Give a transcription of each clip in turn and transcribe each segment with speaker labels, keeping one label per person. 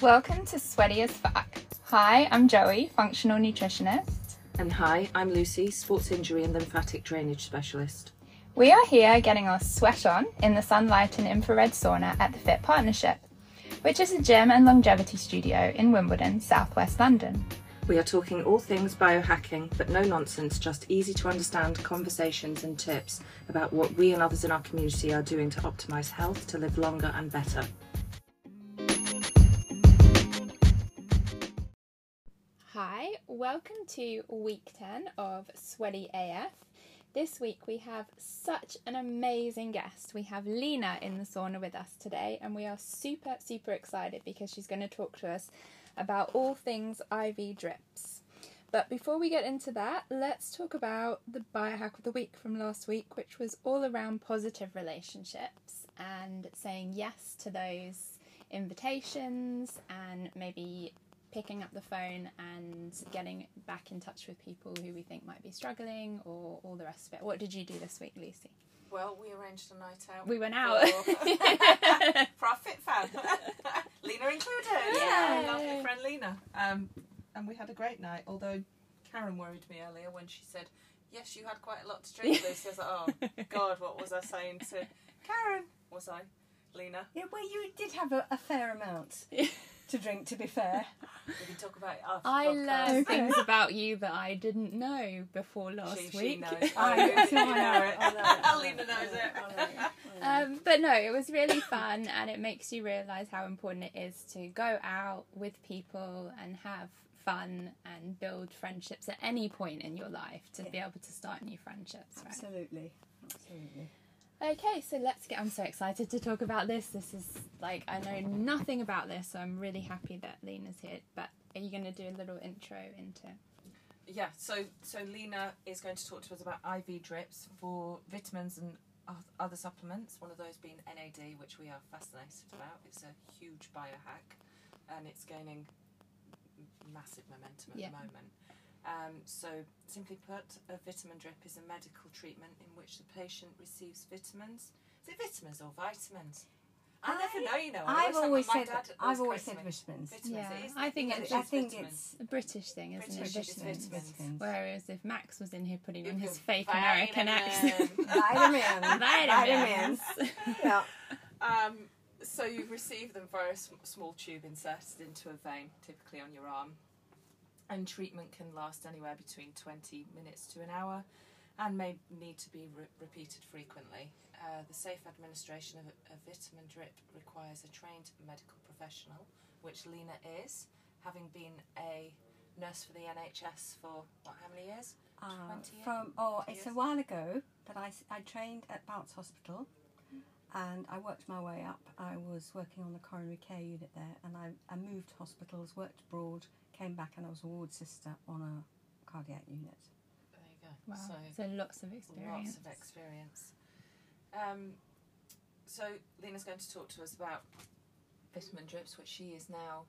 Speaker 1: Welcome to Sweaty as Fuck. Hi, I'm Joey, functional nutritionist.
Speaker 2: And hi, I'm Lucy, sports injury and lymphatic drainage specialist.
Speaker 1: We are here getting our sweat on in the Sunlighten infrared sauna at the Fit Partnership, which is a gym and longevity studio in Wimbledon, southwest London.
Speaker 2: We are talking all things biohacking, but no nonsense, just easy to understand conversations and tips about what we and others in our community are doing to optimise health to live longer and better.
Speaker 1: Welcome to week 10 of Sweaty AF. This week we have such an amazing guest. We have Lena in the sauna with us today, and we are super, super excited because she's going to talk to us about all things IV drips. But before we get into that, let's talk about the biohack of the week from last week, which was all around positive relationships and saying yes to those invitations and maybe picking up the phone and getting back in touch with people who we think might be struggling or all the rest of it. What did you do this week, Lucy?
Speaker 3: Well, we arranged a night out.
Speaker 1: We went out.
Speaker 3: For, for our fit fam. Lena included.
Speaker 1: Yay.
Speaker 3: Lovely friend Lena. Um, and we had a great night, although Karen worried me earlier when she said, Yes, you had quite a lot to drink, Lucy. I was like, Oh, God, what was I saying to Karen? Was I? Lena?
Speaker 4: Yeah, well, you did have a, a fair amount to drink, to be fair.
Speaker 3: We can talk about it after
Speaker 1: I
Speaker 3: podcast.
Speaker 1: learned things about you that I didn't know before last
Speaker 3: She, she
Speaker 1: week.
Speaker 3: knows.
Speaker 4: I I know,
Speaker 3: know it.
Speaker 4: I know, I
Speaker 3: knows
Speaker 4: I
Speaker 3: it.
Speaker 4: I know, I know.
Speaker 1: Um, but no, it was really fun, and it makes you realise how important it is to go out with people and have fun and build friendships at any point in your life to be able to start new friendships. Right?
Speaker 4: Absolutely, absolutely.
Speaker 1: Okay, so let's get. I'm so excited to talk about this. This is like I know nothing about this, so I'm really happy that Lena's here. But are you going to do a little intro into?
Speaker 3: Yeah, so so Lena is going to talk to us about IV drips for vitamins and other supplements. One of those being NAD, which we are fascinated about. It's a huge biohack, and it's gaining massive momentum at
Speaker 1: Yeah.
Speaker 3: the moment. Um, so, simply put, a vitamin drip is a medical treatment in which the patient receives vitamins. Is it vitamins or vitamins? I, never know. You know, I
Speaker 4: I've always
Speaker 3: have,
Speaker 4: said,
Speaker 3: dad
Speaker 4: I've always said vitamins.
Speaker 3: Vitamins.
Speaker 1: Yeah, I think it's-
Speaker 4: I think it's
Speaker 1: A British thing, isn't
Speaker 3: British
Speaker 1: it?
Speaker 3: is
Speaker 1: Vitamins.
Speaker 3: vitamins.
Speaker 1: Whereas if Max was in here putting on his
Speaker 3: go,
Speaker 1: fake American accent,
Speaker 4: Vitamins.
Speaker 1: vitamins.
Speaker 4: yeah.
Speaker 3: Um, so you receive them via a sm- small tube inserted into a vein, typically on your arm. And treatment can last anywhere between 20 minutes to an hour and may need to be re- repeated frequently. Uh, the safe administration of a, a vitamin drip requires a trained medical professional, which Lena is, having been a nurse for the NHS for what, how many years?
Speaker 4: Uh,
Speaker 3: 20 years?
Speaker 4: from oh, it's a while ago, but I trained at Bounce Hospital, and I worked my way up. I was working on the coronary care unit there, and I, I moved hospitals, worked abroad, came back, and I was a ward sister on a cardiac unit.
Speaker 3: There you go.
Speaker 1: Wow.
Speaker 3: So
Speaker 1: So lots of experience.
Speaker 3: Lots of experience. Um, so Lena's going to talk to us about vitamin drips, which she is now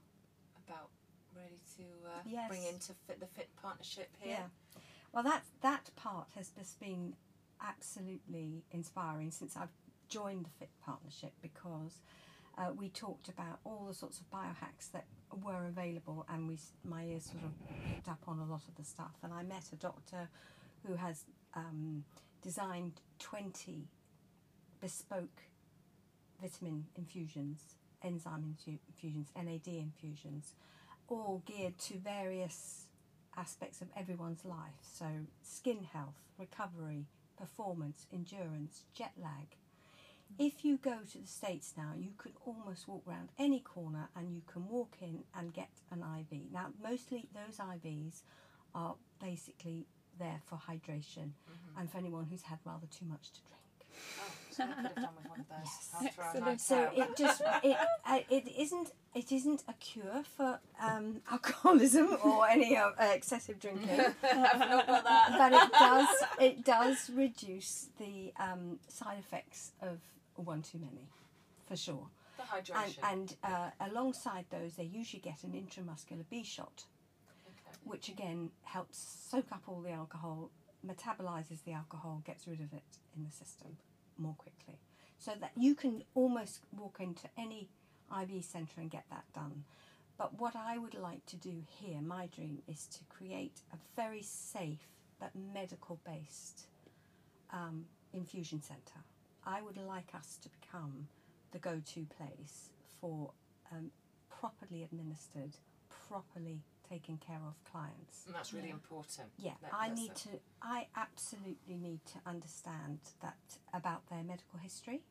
Speaker 3: about ready to uh,
Speaker 4: Yes.
Speaker 3: bring into fit, the Fit Partnership here.
Speaker 4: Yeah. Well, that that part has just been absolutely inspiring since I've joined the Fit Partnership because uh, we talked about all the sorts of biohacks that were available, and we my ears sort of picked up on a lot of the stuff. And I met a doctor who has um, designed twenty bespoke vitamin infusions, enzyme infusions, NAD infusions, all geared to various aspects of everyone's life. So, skin health, recovery, performance, endurance, jet lag. If you go to the States now, you could almost walk around any corner and you can walk in and get an IV. Now, mostly those IVs are basically there for hydration and for anyone who's had rather too much to drink.
Speaker 3: Oh, so we could have done with one of those after our
Speaker 1: Excellent.
Speaker 3: night
Speaker 4: So it just it uh, it isn't it isn't a cure for um, alcoholism or any uh, excessive drinking. but it does it does reduce the um, side effects of one too many, for sure.
Speaker 3: the
Speaker 4: And,
Speaker 3: hydration.
Speaker 4: and uh, alongside those, they usually get an intramuscular B shot,
Speaker 3: okay.
Speaker 4: which again helps soak up all the alcohol, metabolizes the alcohol, gets rid of it in the system more quickly. So that you can almost walk into any IV centre and get that done. But what I would like to do here, my dream, is to create a very safe but medical based um, infusion centre. I would like us to become the go to place for um, properly administered, properly taken care of clients.
Speaker 3: And that's really
Speaker 1: Yeah.
Speaker 3: important.
Speaker 4: Yeah,
Speaker 3: That-
Speaker 4: I need
Speaker 3: a-
Speaker 4: to. I absolutely need to understand that about their medical history,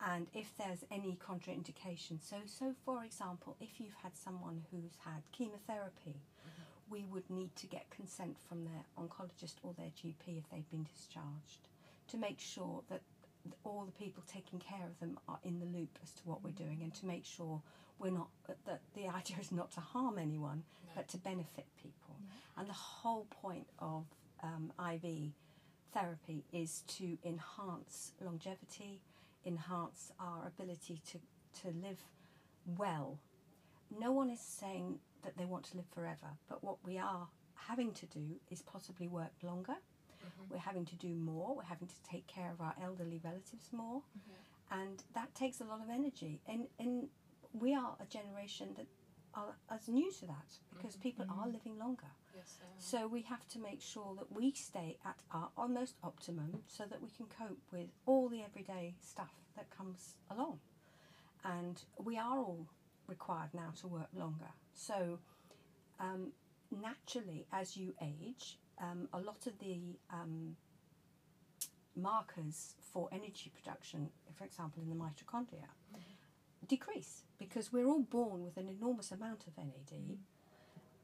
Speaker 4: and if there's any contraindication. So, so for example, if you've had someone who's had chemotherapy, we would need to get consent from their oncologist or their GP if they've been discharged, to make sure that th- all the people taking care of them are in the loop as to what we're doing, and to make sure we're not that the idea is not to harm anyone, but to benefit people. And the whole point of um, IV therapy is to enhance longevity, enhance our ability to, to live well. No one is saying that they want to live forever, but what we are having to do is possibly work longer. Mm-hmm. We're having to do more, we're having to take care of our elderly relatives more, mm-hmm. and that takes a lot of energy. And, and we are a generation that are as new to that because mm-hmm. people are living longer.
Speaker 3: Yes,
Speaker 4: So we have to make sure that we stay at our almost optimum so that we can cope with all the everyday stuff that comes along. And we are all required now to work longer. So um, naturally, as you age, um, a lot of the um, markers for energy production, for example, in the mitochondria, decrease because we're all born with an enormous amount of NAD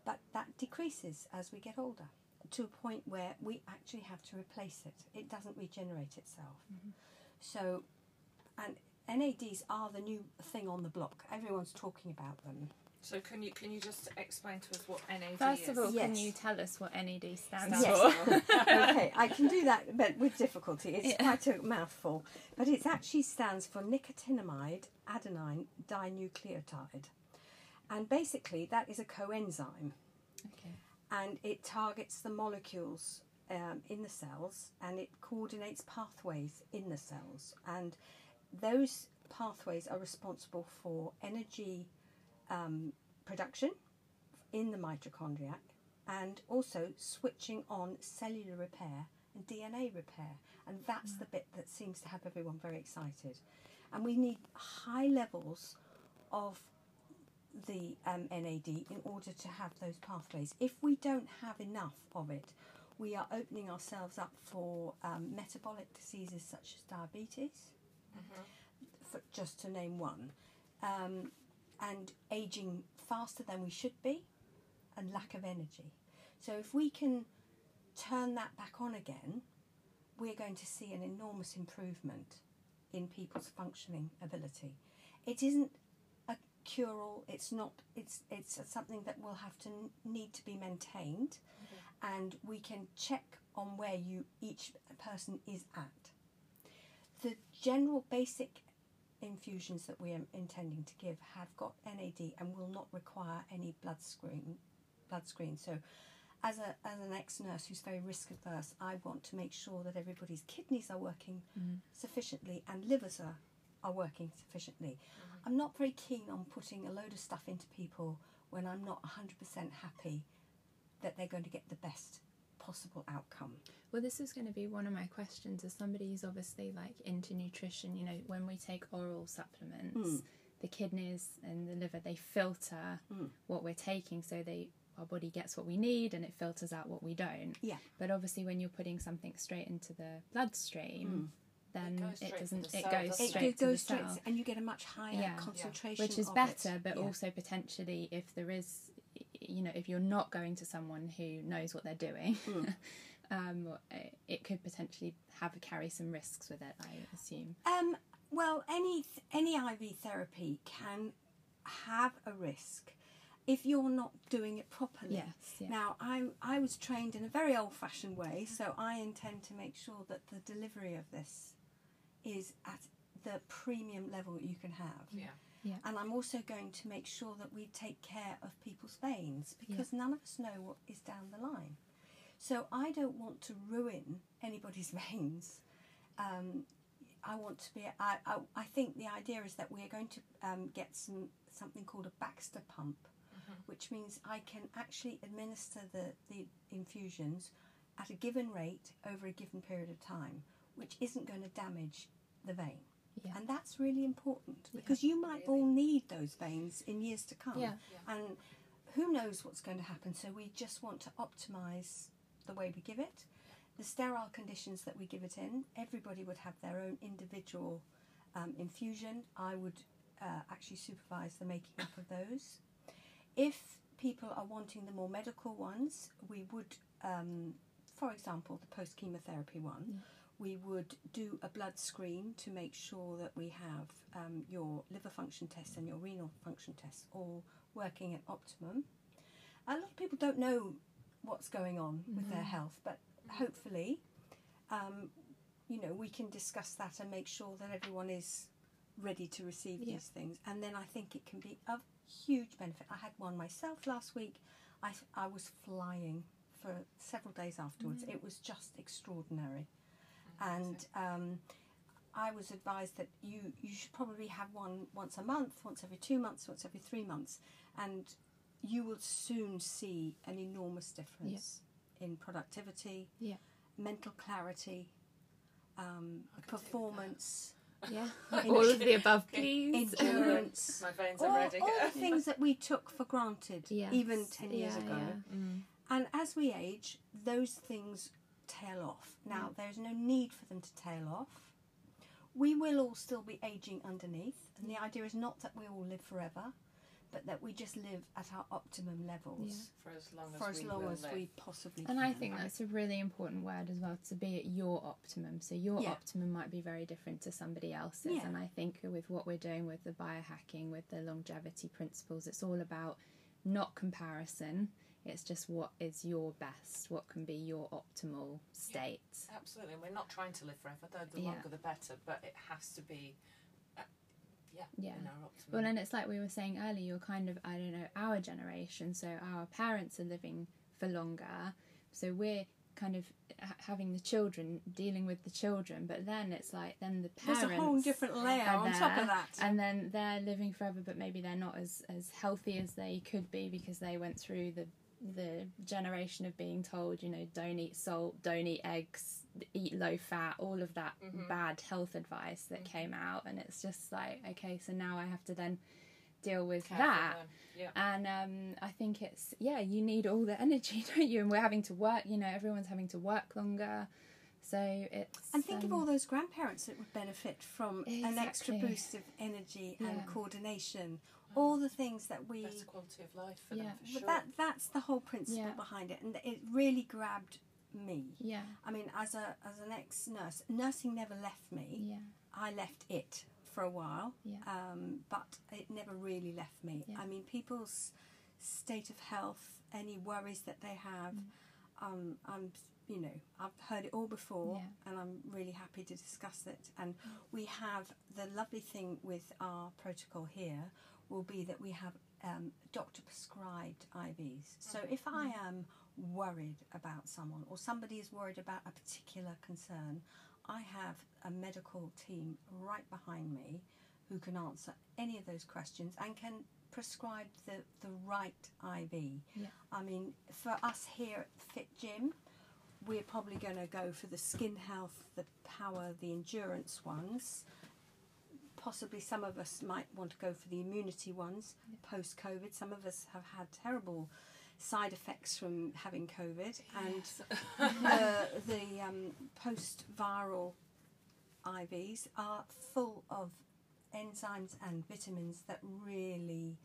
Speaker 4: but that decreases as we get older to a point where we actually have to replace it. It doesn't regenerate itself. So, and NADs are the new thing on the block. Everyone's talking about them.
Speaker 3: So can you can you just explain to us what NAD
Speaker 1: First
Speaker 3: is?
Speaker 1: of all, can you tell us what NAD stands
Speaker 3: Stands
Speaker 1: for?
Speaker 3: for-
Speaker 4: okay, I can do that, but with difficulty. It's
Speaker 1: Yeah.
Speaker 4: quite a mouthful. But it actually stands for nicotinamide adenine dinucleotide. And basically, that is a coenzyme.
Speaker 1: Okay.
Speaker 4: and it targets the molecules um, in the cells and it coordinates pathways in the cells and those pathways are responsible for energy um, production in the mitochondria and also switching on cellular repair and DNA repair. And that's the bit that seems to have everyone very excited. And we need high levels of the um, NAD in order to have those pathways. If we don't have enough of it, we are opening ourselves up for um, metabolic diseases such as diabetes, for, just to name one, um, and aging faster than we should be, and lack of energy. So if we can turn that back on again, we're going to see an enormous improvement in people's functioning ability. It isn't a cure all. It's not. It's it's something that will have to need to be maintained, mm-hmm. and we can check on where you each person is at. The general basic infusions that we are intending to give have got NAD and will not require any blood screen. Blood screen. So, as a as an ex nurse who's very risk averse, I want to make sure that everybody's kidneys are working mm-hmm. sufficiently and livers are are working sufficiently. Mm-hmm. I'm not very keen on putting a load of stuff into people when I'm not 100% happy that they're going to get the best possible outcome.
Speaker 1: Well, this is going to be one of my questions. As somebody who's obviously like into nutrition, you know, when we take oral supplements, hmm. the kidneys and the liver they filter hmm. what we're taking, so they our body gets what we need and it filters out what we don't.
Speaker 4: Yeah.
Speaker 1: But obviously, when you're putting something straight into the bloodstream, hmm. then
Speaker 3: goes
Speaker 1: it, doesn't. It goes
Speaker 3: doesn't
Speaker 4: It
Speaker 1: straight
Speaker 4: go-
Speaker 1: to
Speaker 4: goes
Speaker 1: the
Speaker 4: straight,
Speaker 1: cell.
Speaker 4: and you get a much higher
Speaker 1: Yeah.
Speaker 4: concentration,
Speaker 1: which is
Speaker 4: of
Speaker 1: better,
Speaker 4: it.
Speaker 1: but
Speaker 4: Yeah.
Speaker 1: also potentially if there is, you know, if you're not going to someone who knows what they're doing, um, it could potentially have carry some risks with it. I assume.
Speaker 4: Um, well, any any IV therapy can have a risk if you're not doing it properly.
Speaker 1: Yes, yeah.
Speaker 4: Now, I I was trained in a very old-fashioned way, so I intend to make sure that the delivery of this is at the premium level you can have.
Speaker 3: Yeah.
Speaker 4: And I'm also going to make sure that we take care of people's veins because none of us know what is down the line. So I don't want to ruin anybody's veins. Um, I want to be. I, I, I think the idea is that we are going to um, get some something called a Baxter pump, which means I can actually administer the, the infusions at a given rate over a given period of time, which isn't going to damage the vein.
Speaker 1: Yeah.
Speaker 4: And that's really important because you might all need those veins in years to come.
Speaker 1: Yeah.
Speaker 4: And who knows what's going to happen. So we just want to optimize the way we give it. The sterile conditions that we give it in, everybody would have their own individual um, infusion. I would uh, actually supervise the making up of those. If people are wanting the more medical ones, we would, um, for example, the post chemotherapy one, we would do a blood screen to make sure that we have um, your liver function tests and your renal function tests all working at optimum. A lot of people don't know what's going on with their health, but hopefully, um, you know, we can discuss that and make sure that everyone is ready to receive
Speaker 1: Yeah.
Speaker 4: these things. And then I think it can be of huge benefit. I had one myself last week. I, I was flying for several days afterwards. It was just extraordinary. And um, I was advised that you, you should probably have one once a month, once every two months, once every three months. And you will soon see an enormous difference in productivity,
Speaker 1: Yeah.
Speaker 4: mental clarity, um, performance,
Speaker 1: Yeah. All of the above, please.
Speaker 4: endurance.
Speaker 3: My veins
Speaker 4: all,
Speaker 3: are ready.
Speaker 4: all the things that we took for granted
Speaker 1: Yes.
Speaker 4: even 10 years
Speaker 1: Yeah,
Speaker 4: ago.
Speaker 1: yeah.
Speaker 4: And as we age, those things tail off. Mm. Now, there's no need for them to tail off. We will all still be aging underneath, and the mm. idea is not that we all live forever, but that we just live at our optimum levels
Speaker 3: for as long as
Speaker 4: for as
Speaker 3: we
Speaker 4: long
Speaker 3: will
Speaker 4: as
Speaker 3: live.
Speaker 4: we possibly
Speaker 1: And
Speaker 4: can.
Speaker 1: I think that's a really important word as well to be at your optimum. So your
Speaker 4: Yeah.
Speaker 1: optimum might be very different to somebody else's.
Speaker 4: Yeah.
Speaker 1: And I think with what we're doing with the biohacking, with the longevity principles, it's all about not comparison. It's just what is your best, what can be your optimal state.
Speaker 3: Absolutely, and we're not trying to live forever. Though the
Speaker 1: Yeah.
Speaker 3: longer the better, but it has to be, uh, yeah,
Speaker 1: Yeah.
Speaker 3: in our optimum.
Speaker 1: Well, and it's like we were saying earlier, you're kind of, I don't know, our generation. So our parents are living for longer. So we're kind of ha- having the children, dealing with the children. But then it's like, then the parents There's
Speaker 4: a whole different layer on top of that.
Speaker 1: And then they're living forever, but maybe they're not as, as healthy as they could be because they went through the the generation of being told, you know, don't eat salt, don't eat eggs, eat low fat, all of that bad health advice that came out, and it's just like, okay, so now I have to then deal with
Speaker 3: Care for
Speaker 1: that.
Speaker 3: Yeah.
Speaker 1: And um, I think it's yeah, you need all the energy, don't you? And we're having to work. You know, everyone's having to work longer, so it's
Speaker 4: And think of
Speaker 1: um,
Speaker 4: all those grandparents that would benefit from an extra boost of energy and coordination. All the things that we.
Speaker 3: Better quality of life for
Speaker 1: Yeah.
Speaker 3: them, for
Speaker 4: But
Speaker 3: sure.
Speaker 4: that that's the whole principle
Speaker 1: Yeah.
Speaker 4: behind it, and it really grabbed me.
Speaker 1: yeah,
Speaker 4: I mean, as a as an ex nurse, nursing never left me.
Speaker 1: yeah,
Speaker 4: I left it for a while,
Speaker 1: Yeah.
Speaker 4: um, but it never really left me.
Speaker 1: Yeah.
Speaker 4: I mean, people's state of health, any worries that they have,
Speaker 1: Mm.
Speaker 4: um, I'm, you know, I've heard it all before,
Speaker 1: Yeah.
Speaker 4: and I'm really happy to discuss it. And we have the lovely thing with our protocol here will be that we have um, doctor prescribed IVs. So if I am worried about someone or somebody is worried about a particular concern, I have a medical team right behind me who can answer any of those questions and can prescribe the, the right IV.
Speaker 1: Yeah.
Speaker 4: I mean, for us here at Fit Gym, we're probably going to go for the skin health, the power, the endurance ones. Possibly some of us might want to go for the immunity ones post COVID. Some of us have had terrible side effects from having COVID, and the, the um, post viral IVs are full of enzymes and vitamins that really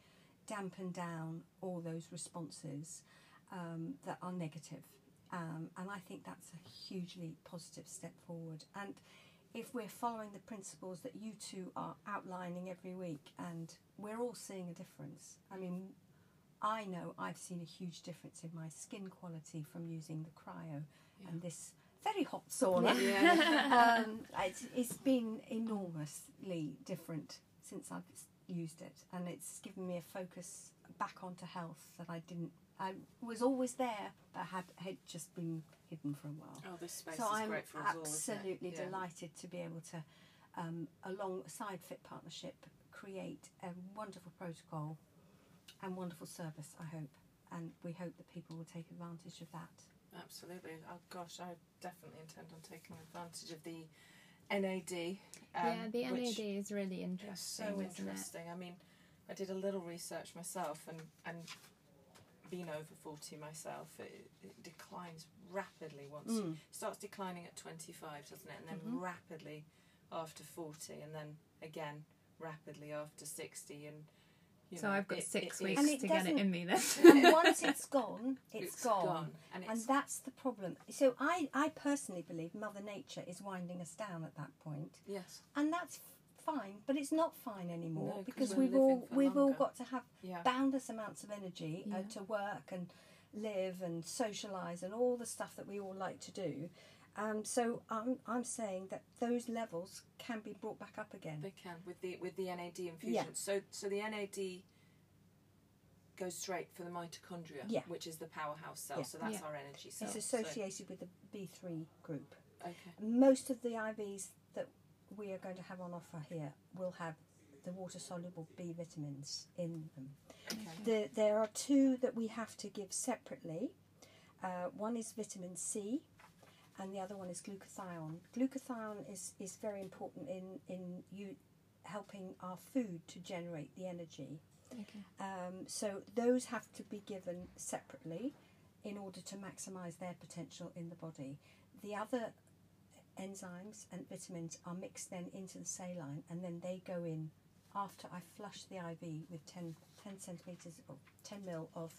Speaker 4: dampen down all those responses um, that are negative. Um, and I think that's a hugely positive step forward. And if we're following the principles that you two are outlining every week, and we're all seeing a difference. I mean, I know I've seen a huge difference in my skin quality from using the cryo and this very hot sauna. um, it's, it's been enormously different since I've used it, and it's given me a focus back onto health that I didn't. I was always there, but had had just been hidden for a while.
Speaker 3: Oh, this space
Speaker 4: so
Speaker 3: is
Speaker 4: I'm
Speaker 3: great for us all. isn't it?
Speaker 4: absolutely
Speaker 3: Yeah.
Speaker 4: delighted to be able to, um, alongside Fit Partnership, create a wonderful protocol and wonderful service. I hope, and we hope that people will take advantage of that.
Speaker 3: Absolutely. Oh gosh, I definitely intend on taking advantage of the NAD.
Speaker 1: yeah,
Speaker 3: um,
Speaker 1: the NAD is really
Speaker 3: is
Speaker 1: interesting.
Speaker 3: so
Speaker 1: isn't
Speaker 3: interesting. I mean, I did a little research myself, and and being over forty myself, it, it declines rapidly once
Speaker 4: Mm.
Speaker 3: it starts declining at twenty five, doesn't it? And then
Speaker 4: Mhm.
Speaker 3: rapidly after forty, and then again rapidly after sixty, and you?
Speaker 1: So
Speaker 3: know,
Speaker 1: I've got
Speaker 3: it-
Speaker 1: six
Speaker 3: it
Speaker 1: weeks
Speaker 3: is-
Speaker 4: And it
Speaker 1: to get it in me then.
Speaker 4: and once it's gone, it's gone.
Speaker 3: and
Speaker 4: And
Speaker 3: it's
Speaker 4: that's the problem. So I, I personally believe Mother Nature is winding us down at that point,
Speaker 3: yes,
Speaker 4: and that's fine. But it's not fine anymore
Speaker 3: No, 'cause
Speaker 4: because
Speaker 3: we're
Speaker 4: we've all we've all got to have
Speaker 3: yeah,
Speaker 4: boundless amounts of energy uh,
Speaker 1: Yeah.
Speaker 4: to work and live and socialise and all the stuff that we all like to do. Um, so I'm I'm saying that those levels can be brought back up again.
Speaker 3: They can with the with the NAD infusion.
Speaker 4: Yeah.
Speaker 3: So so the NAD goes straight for the mitochondria,
Speaker 4: Yeah.
Speaker 3: which is the powerhouse cell.
Speaker 4: Yeah.
Speaker 3: So that's
Speaker 1: Yeah.
Speaker 3: our energy cell.
Speaker 4: It's
Speaker 3: So-
Speaker 4: associated with the B3 group.
Speaker 3: okay.
Speaker 4: Most of the IVs that we are going to have on offer here will have the water soluble B vitamins in them.
Speaker 3: Okay.
Speaker 4: The, there are two that we have to give separately. Uh, one is vitamin C, and the other one is glutathione. Glutathione is, is very important in, in you helping our food to generate the energy.
Speaker 1: okay.
Speaker 4: Um, so those have to be given separately in order to maximise their potential in the body. The other enzymes and vitamins are mixed then into the saline and then they go in after I flush the IV with 10, 10 centimetres or 10 mil of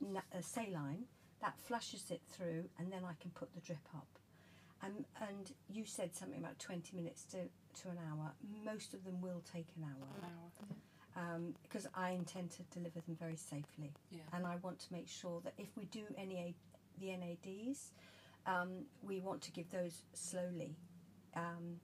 Speaker 4: na- uh, saline. That flushes it through and then I can put the drip up. Um, and you said something about 20 minutes to, to an hour. Most of them will take an hour
Speaker 3: An hour.
Speaker 4: um, because I intend to deliver them very safely,
Speaker 3: Yeah.
Speaker 4: and I want to make sure that if we do any the NADs, um, we want to give those slowly. Um,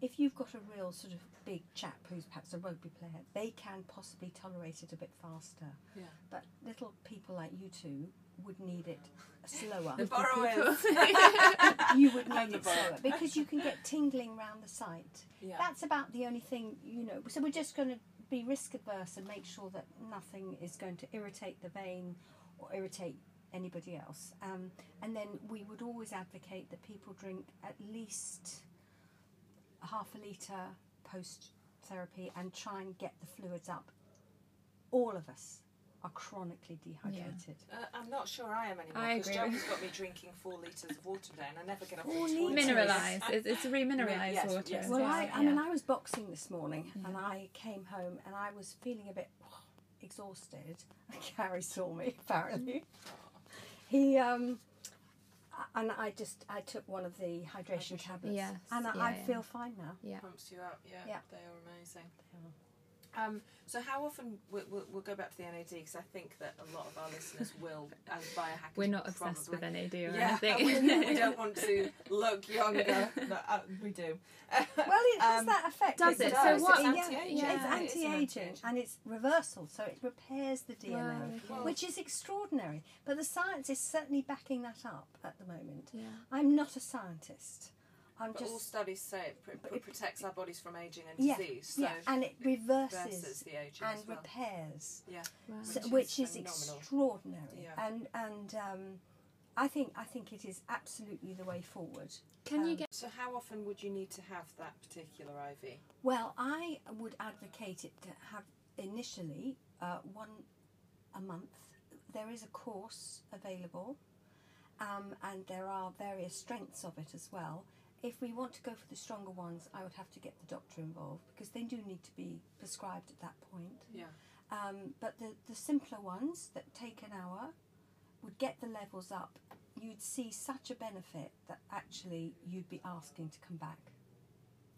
Speaker 4: if you've got a real sort of big chap who's perhaps a rugby player, they can possibly tolerate it a bit faster.
Speaker 3: Yeah.
Speaker 4: But little people like you two would need it slower.
Speaker 3: The borrowers.
Speaker 4: you would need it slower because you can get tingling round the site.
Speaker 3: yeah.
Speaker 4: That's about the only thing, you know. So we're just going to be risk adverse and make sure that nothing is going to irritate the vein or irritate anybody else. Um, and then we would always advocate that people drink at least a half a litre post therapy and try and get the fluids up. All of us are chronically dehydrated.
Speaker 3: Uh, I'm not sure I am anymore
Speaker 1: I
Speaker 3: because
Speaker 1: agree
Speaker 3: Joe
Speaker 1: with-
Speaker 3: has got me drinking four litres of water a day and I never get off
Speaker 4: Four
Speaker 3: toilet.
Speaker 4: litres?
Speaker 1: Mineralised. It's, it's remineralised
Speaker 3: Yes,
Speaker 1: water.
Speaker 3: yes.
Speaker 4: Well,
Speaker 1: well,
Speaker 4: I, I
Speaker 1: yeah.
Speaker 4: mean, I was boxing this morning and I came home and I was feeling a bit exhausted. Gary saw me, apparently. He, um, and I just, I took one of the hydration
Speaker 3: Hydration.
Speaker 4: tablets.
Speaker 1: Yes,
Speaker 4: And I,
Speaker 1: yeah,
Speaker 4: I
Speaker 1: yeah.
Speaker 4: feel fine now.
Speaker 1: yeah.
Speaker 3: Pumps you up, yeah.
Speaker 4: Yeah.
Speaker 3: They are amazing. Um, so how often we'll, we'll, we'll go back to the NAD because I think that a lot of our listeners will, as biohackers,
Speaker 1: We're not obsessed with NAD or
Speaker 3: yeah,
Speaker 1: anything.
Speaker 3: we, we don't want to look younger. No, uh, we do.
Speaker 4: Well, it has
Speaker 3: Um,
Speaker 4: that effect.
Speaker 1: does
Speaker 3: it?
Speaker 4: does.
Speaker 3: So
Speaker 1: what-
Speaker 3: It's
Speaker 4: yeah,
Speaker 3: anti-aging.
Speaker 1: yeah.
Speaker 4: It's
Speaker 3: It is
Speaker 4: anti-aging
Speaker 3: anti-aging.
Speaker 4: and it's reversal, so it repairs the DNA,
Speaker 1: Wow,
Speaker 4: which is extraordinary. But the science is certainly backing that up at the moment.
Speaker 1: Yeah.
Speaker 4: I'm not a scientist. I'm
Speaker 3: But all studies say it, pr- pr-
Speaker 4: it-
Speaker 3: protects our bodies from aging and
Speaker 4: Yeah,
Speaker 3: disease. So
Speaker 4: yeah, and it
Speaker 3: versus
Speaker 4: reverses
Speaker 3: the aging
Speaker 4: and
Speaker 3: well.
Speaker 4: repairs,
Speaker 3: Yeah.
Speaker 1: Wow.
Speaker 4: so,
Speaker 3: Which
Speaker 4: which
Speaker 3: is
Speaker 4: is extraordinary.
Speaker 3: Yeah.
Speaker 4: And and um, I think I think it is absolutely the way forward.
Speaker 1: Can you
Speaker 4: Um,
Speaker 1: get
Speaker 3: So how often would you need to have that particular IV?
Speaker 4: Well, I would advocate it to have initially uh, one a month. There is a course available, um, and there are various strengths of it as well. If we want to go for the stronger ones, I would have to get the doctor involved because they do need to be prescribed at that point.
Speaker 3: Yeah.
Speaker 4: Um, but the, the simpler ones that take an hour would get the levels up. You'd see such a benefit that actually you'd be asking to come back.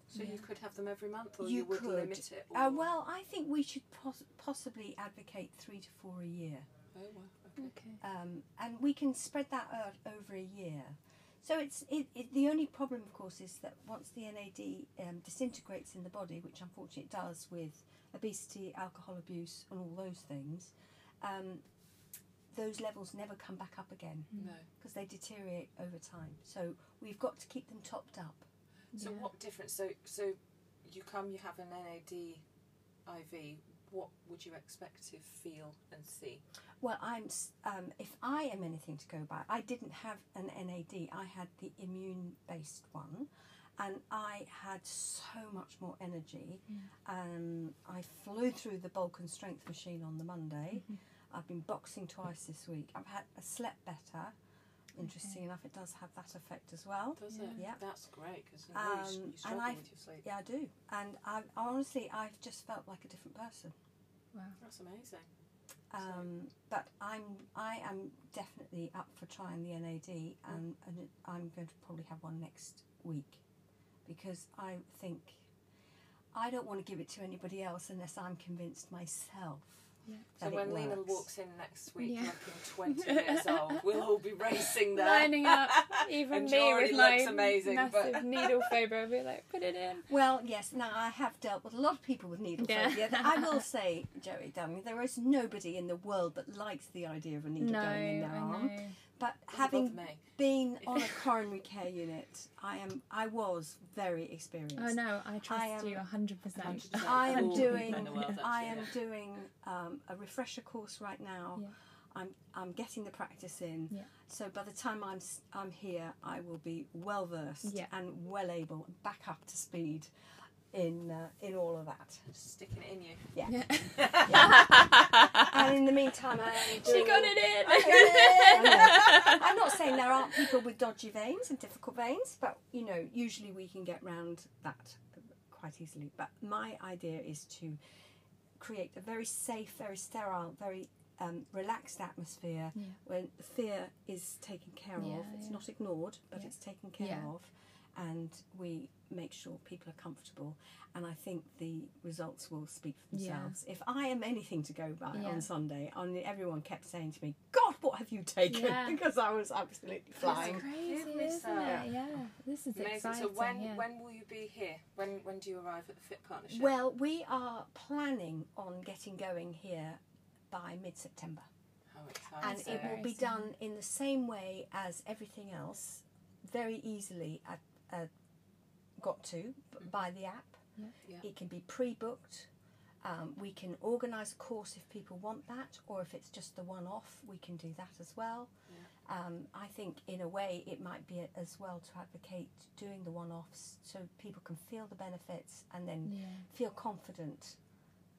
Speaker 3: So
Speaker 1: Yeah.
Speaker 3: you could have them every month, or
Speaker 4: You
Speaker 3: you, would
Speaker 4: could.
Speaker 3: limit it.
Speaker 4: Uh, well, I think we should pos- possibly advocate three to four a year.
Speaker 3: Oh, well, okay.
Speaker 1: Okay.
Speaker 4: Um, and we can spread that out over a year. So it's it, it, the only problem, of course, is that once the NAD um, disintegrates in the body, which unfortunately it does with obesity, alcohol abuse, and all those things, um, those levels never come back up again
Speaker 3: No.
Speaker 4: because they deteriorate over time. So we've got to keep them topped up.
Speaker 3: So
Speaker 1: Yeah.
Speaker 3: what difference? So so you come, you have an NAD IV.
Speaker 5: What would you expect to feel and see?
Speaker 4: Well, I'm. Um, if I am anything to go by, I didn't have an NAD. I had the immune-based one, and I had so much more energy. Um, I flew through the bulk and strength machine on the Monday. I've been boxing twice this week. I've had I slept better. Interesting enough, it does have that effect as well.
Speaker 5: Does it?
Speaker 4: Yeah.
Speaker 5: That's great because you, know
Speaker 4: Um,
Speaker 5: you
Speaker 4: and
Speaker 5: struggle
Speaker 4: I-
Speaker 5: with your sleep.
Speaker 4: Yeah, I do, and I honestly, I've just felt like a different person. Wow.
Speaker 5: That's amazing.
Speaker 4: Um, but I'm I am definitely up for trying the NAD, and, and I'm going to probably have one next week because I think I don't want to give it to anybody else unless I'm convinced myself.
Speaker 5: So when
Speaker 4: it
Speaker 5: Lena walks in next week
Speaker 1: Yeah.
Speaker 5: looking 20 years old, we'll all be racing there.
Speaker 1: Lining up, even
Speaker 5: And
Speaker 1: me with
Speaker 5: looks
Speaker 1: my
Speaker 5: amazing,
Speaker 1: massive
Speaker 5: but-
Speaker 1: needle phobia, I'll be like, put it in.
Speaker 4: Well, yes. Now I have dealt with a lot of people with needle
Speaker 1: Yeah.
Speaker 4: phobia. I will say, Joey, darling, there is nobody in the world that likes the idea of a needle
Speaker 1: No,
Speaker 4: going in their
Speaker 1: I
Speaker 4: arm.
Speaker 1: know.
Speaker 4: But
Speaker 5: Doesn't
Speaker 4: having
Speaker 5: me.
Speaker 4: been on a coronary care unit, I am I was very experienced.
Speaker 1: Oh no, I trust
Speaker 4: am-
Speaker 1: you hundred percent.
Speaker 5: 100%.
Speaker 4: I am doing
Speaker 5: world,
Speaker 4: I am doing um, a refresher course right now.
Speaker 1: Yeah.
Speaker 4: I'm I'm getting the practice in.
Speaker 1: Yeah.
Speaker 4: So by the time I'm s- I'm here, I will be well versed
Speaker 1: Yeah.
Speaker 4: and well able, back up to speed in uh, in all of that.
Speaker 5: Just sticking it in you.
Speaker 4: Yeah.
Speaker 1: Yeah.
Speaker 4: and in the meantime, I am
Speaker 1: she
Speaker 4: doing
Speaker 1: got
Speaker 4: all-
Speaker 1: it in.
Speaker 4: I I'm not saying there aren't people with dodgy veins and difficult veins, but you know, usually we can get round that quite easily. But my idea is to create a very safe, very sterile, very um, relaxed atmosphere
Speaker 1: Yeah.
Speaker 4: when fear is taken care
Speaker 1: Yeah,
Speaker 4: of. It's
Speaker 1: yeah.
Speaker 4: not ignored, but
Speaker 1: Yeah.
Speaker 4: it's taken care
Speaker 1: Yeah.
Speaker 4: of, and we make sure people are comfortable. And I think the results will speak for
Speaker 1: Yeah.
Speaker 4: themselves. If I am anything to go by
Speaker 1: Yeah.
Speaker 4: on Sunday, on everyone kept saying to me, "God, what have you taken?"
Speaker 1: Yeah.
Speaker 4: because I was absolutely flying.
Speaker 1: It's crazy, isn't it? Yeah. This is
Speaker 5: Amazing.
Speaker 1: exciting.
Speaker 5: So when
Speaker 1: yeah.
Speaker 5: when will you be here? When when do you arrive at the Fit Partnership?
Speaker 4: Well, we are planning on getting going here by mid-September.
Speaker 5: How exciting!
Speaker 4: and it will be done in the same way as everything else, very easily uh, uh, got to b- by the app.
Speaker 1: Yeah.
Speaker 5: Yeah.
Speaker 4: It can be pre-booked. Um, we can organise a course if people want that, or if it's just the one-off, we can do that as well. Um, I think in a way it might be a- as well to advocate doing the one-offs so people can feel the benefits and then
Speaker 1: Yeah.
Speaker 4: feel confident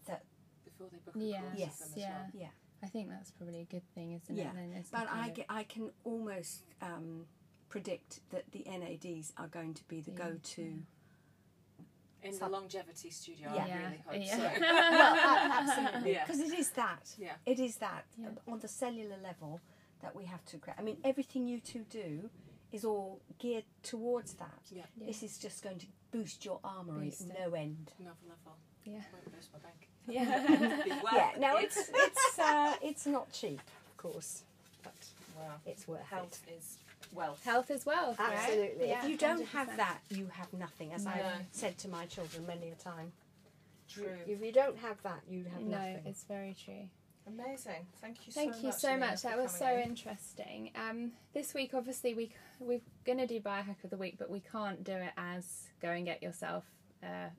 Speaker 4: that
Speaker 5: before they book a
Speaker 1: Yes,
Speaker 5: course
Speaker 4: Yes.
Speaker 5: with them as
Speaker 1: yeah.
Speaker 5: well.
Speaker 4: yeah.
Speaker 1: I think that's probably a good thing, isn't
Speaker 4: Yeah,
Speaker 1: it? Then it's
Speaker 4: But
Speaker 1: kind
Speaker 4: I, I can almost um, predict that the NADs are going to be the go-to.
Speaker 5: In the longevity studio,
Speaker 4: Yeah.
Speaker 5: I really hope
Speaker 1: Yeah.
Speaker 5: so.
Speaker 4: well, a- absolutely,
Speaker 5: Yeah.
Speaker 4: because it is that.
Speaker 5: Yeah.
Speaker 4: It is that
Speaker 1: Yeah.
Speaker 4: on the cellular level that we have to. Cre- I mean, everything you two do is all geared towards that.
Speaker 5: Yeah.
Speaker 1: Yeah.
Speaker 4: This is just going to boost your armory
Speaker 1: Boost
Speaker 4: no end.
Speaker 5: Another level.
Speaker 1: Yeah.
Speaker 5: Boost my bank.
Speaker 1: Yeah.
Speaker 5: Well.
Speaker 4: yeah, no, it's it's uh, it's not cheap, of course, but
Speaker 5: wow.
Speaker 4: it's worth
Speaker 5: Health
Speaker 4: it.
Speaker 5: is wealth.
Speaker 1: Health as well. right?
Speaker 4: Absolutely.
Speaker 1: Yeah,
Speaker 4: if you don't have
Speaker 1: 100%.
Speaker 4: that, you have nothing, as
Speaker 1: No.
Speaker 4: I've said to my children many a time.
Speaker 5: True.
Speaker 4: If you don't have that, you have
Speaker 1: No,
Speaker 4: nothing.
Speaker 1: it's very true.
Speaker 5: Amazing. Thank you
Speaker 1: Thank
Speaker 5: so
Speaker 1: you
Speaker 5: much.
Speaker 1: so much. That was so
Speaker 5: in.
Speaker 1: interesting. Um, this week, obviously, we we're gonna do biohack of the week, but we can't do it as go and get yourself uh,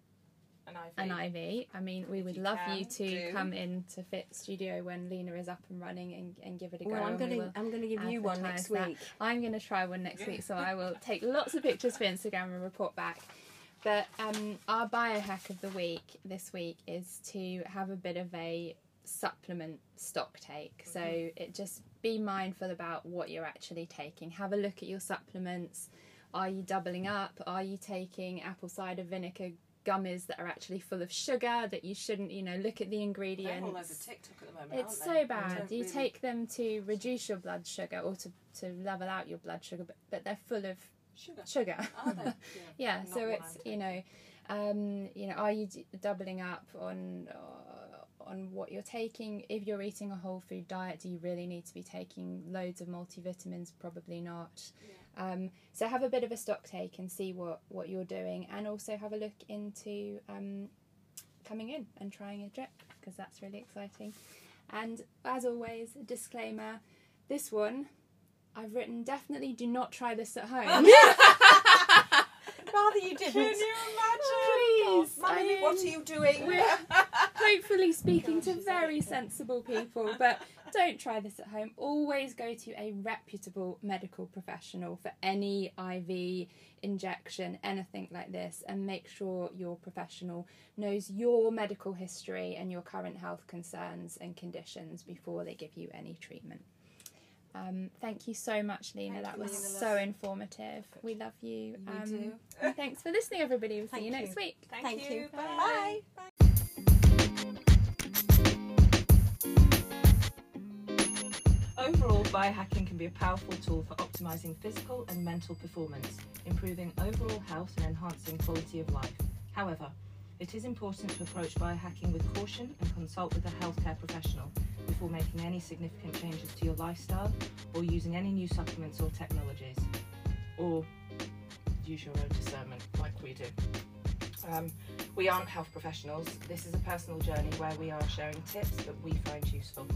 Speaker 5: An IV.
Speaker 1: an IV. I mean, we would love you to
Speaker 5: do.
Speaker 1: come in to Fit Studio when Lena is up and running and, and give it a go.
Speaker 4: Well, I'm going to
Speaker 1: will
Speaker 4: I'm going to give you one next
Speaker 1: that.
Speaker 4: week.
Speaker 1: I'm going to try one next week, so I will take lots of pictures for Instagram and report back. But um, our biohack of the week this week is to have a bit of a supplement stock take. So it just be mindful about what you're actually taking. Have a look at your supplements. Are you doubling up? Are you taking apple cider vinegar gummies that are actually full of sugar that you shouldn't? You know, look at the
Speaker 5: They're
Speaker 1: ingredients.
Speaker 5: all over TikTok at the moment.
Speaker 1: It's so bad. You
Speaker 5: really-
Speaker 1: take them to reduce your blood sugar or to, to level out your blood sugar, but, but they're full of
Speaker 5: sugar.
Speaker 1: sugar.
Speaker 5: Are they?
Speaker 1: yeah,
Speaker 5: Not
Speaker 1: so it's you know, um, you know, are you d- doubling up on uh, on what you're taking? If you're eating a whole food diet, do you really need to be taking loads of multivitamins? Probably not. Um, so have a bit of a stock take and see what what you're doing, and also have a look into um, coming in and trying a drip because that's really exciting. And as always, disclaimer: this one. I've written definitely do not try this at home.
Speaker 4: Rather you didn't.
Speaker 5: Can you imagine?
Speaker 1: Please,
Speaker 5: Mummy,
Speaker 1: I mean,
Speaker 5: what are you doing?
Speaker 1: we're- hopefully speaking to very sensible people. But don't try this at home. Always go to a reputable medical professional for any IV injection, anything like this, and make sure your professional knows your medical history and your current health concerns and conditions before they give you any treatment. Um, thank you so much, Lena.
Speaker 6: Thank
Speaker 1: that
Speaker 6: you,
Speaker 1: was
Speaker 6: Lena.
Speaker 1: so informative. We love you.
Speaker 4: We
Speaker 1: Um,
Speaker 4: do.
Speaker 1: thanks for listening, everybody. We'll see
Speaker 6: Thank
Speaker 1: you next week.
Speaker 4: Thank,
Speaker 6: Thank
Speaker 4: you.
Speaker 6: you.
Speaker 4: Bye.
Speaker 6: Bye.
Speaker 3: Overall, biohacking can be a powerful tool for optimizing physical and mental performance, improving overall health and enhancing quality of life. However, it is important to approach biohacking with caution and consult with a healthcare professional before making any significant changes to your lifestyle or using any new supplements or technologies. Or use your own discernment like we do. Um, we aren't health professionals. This is a personal journey where we are sharing tips that we find useful.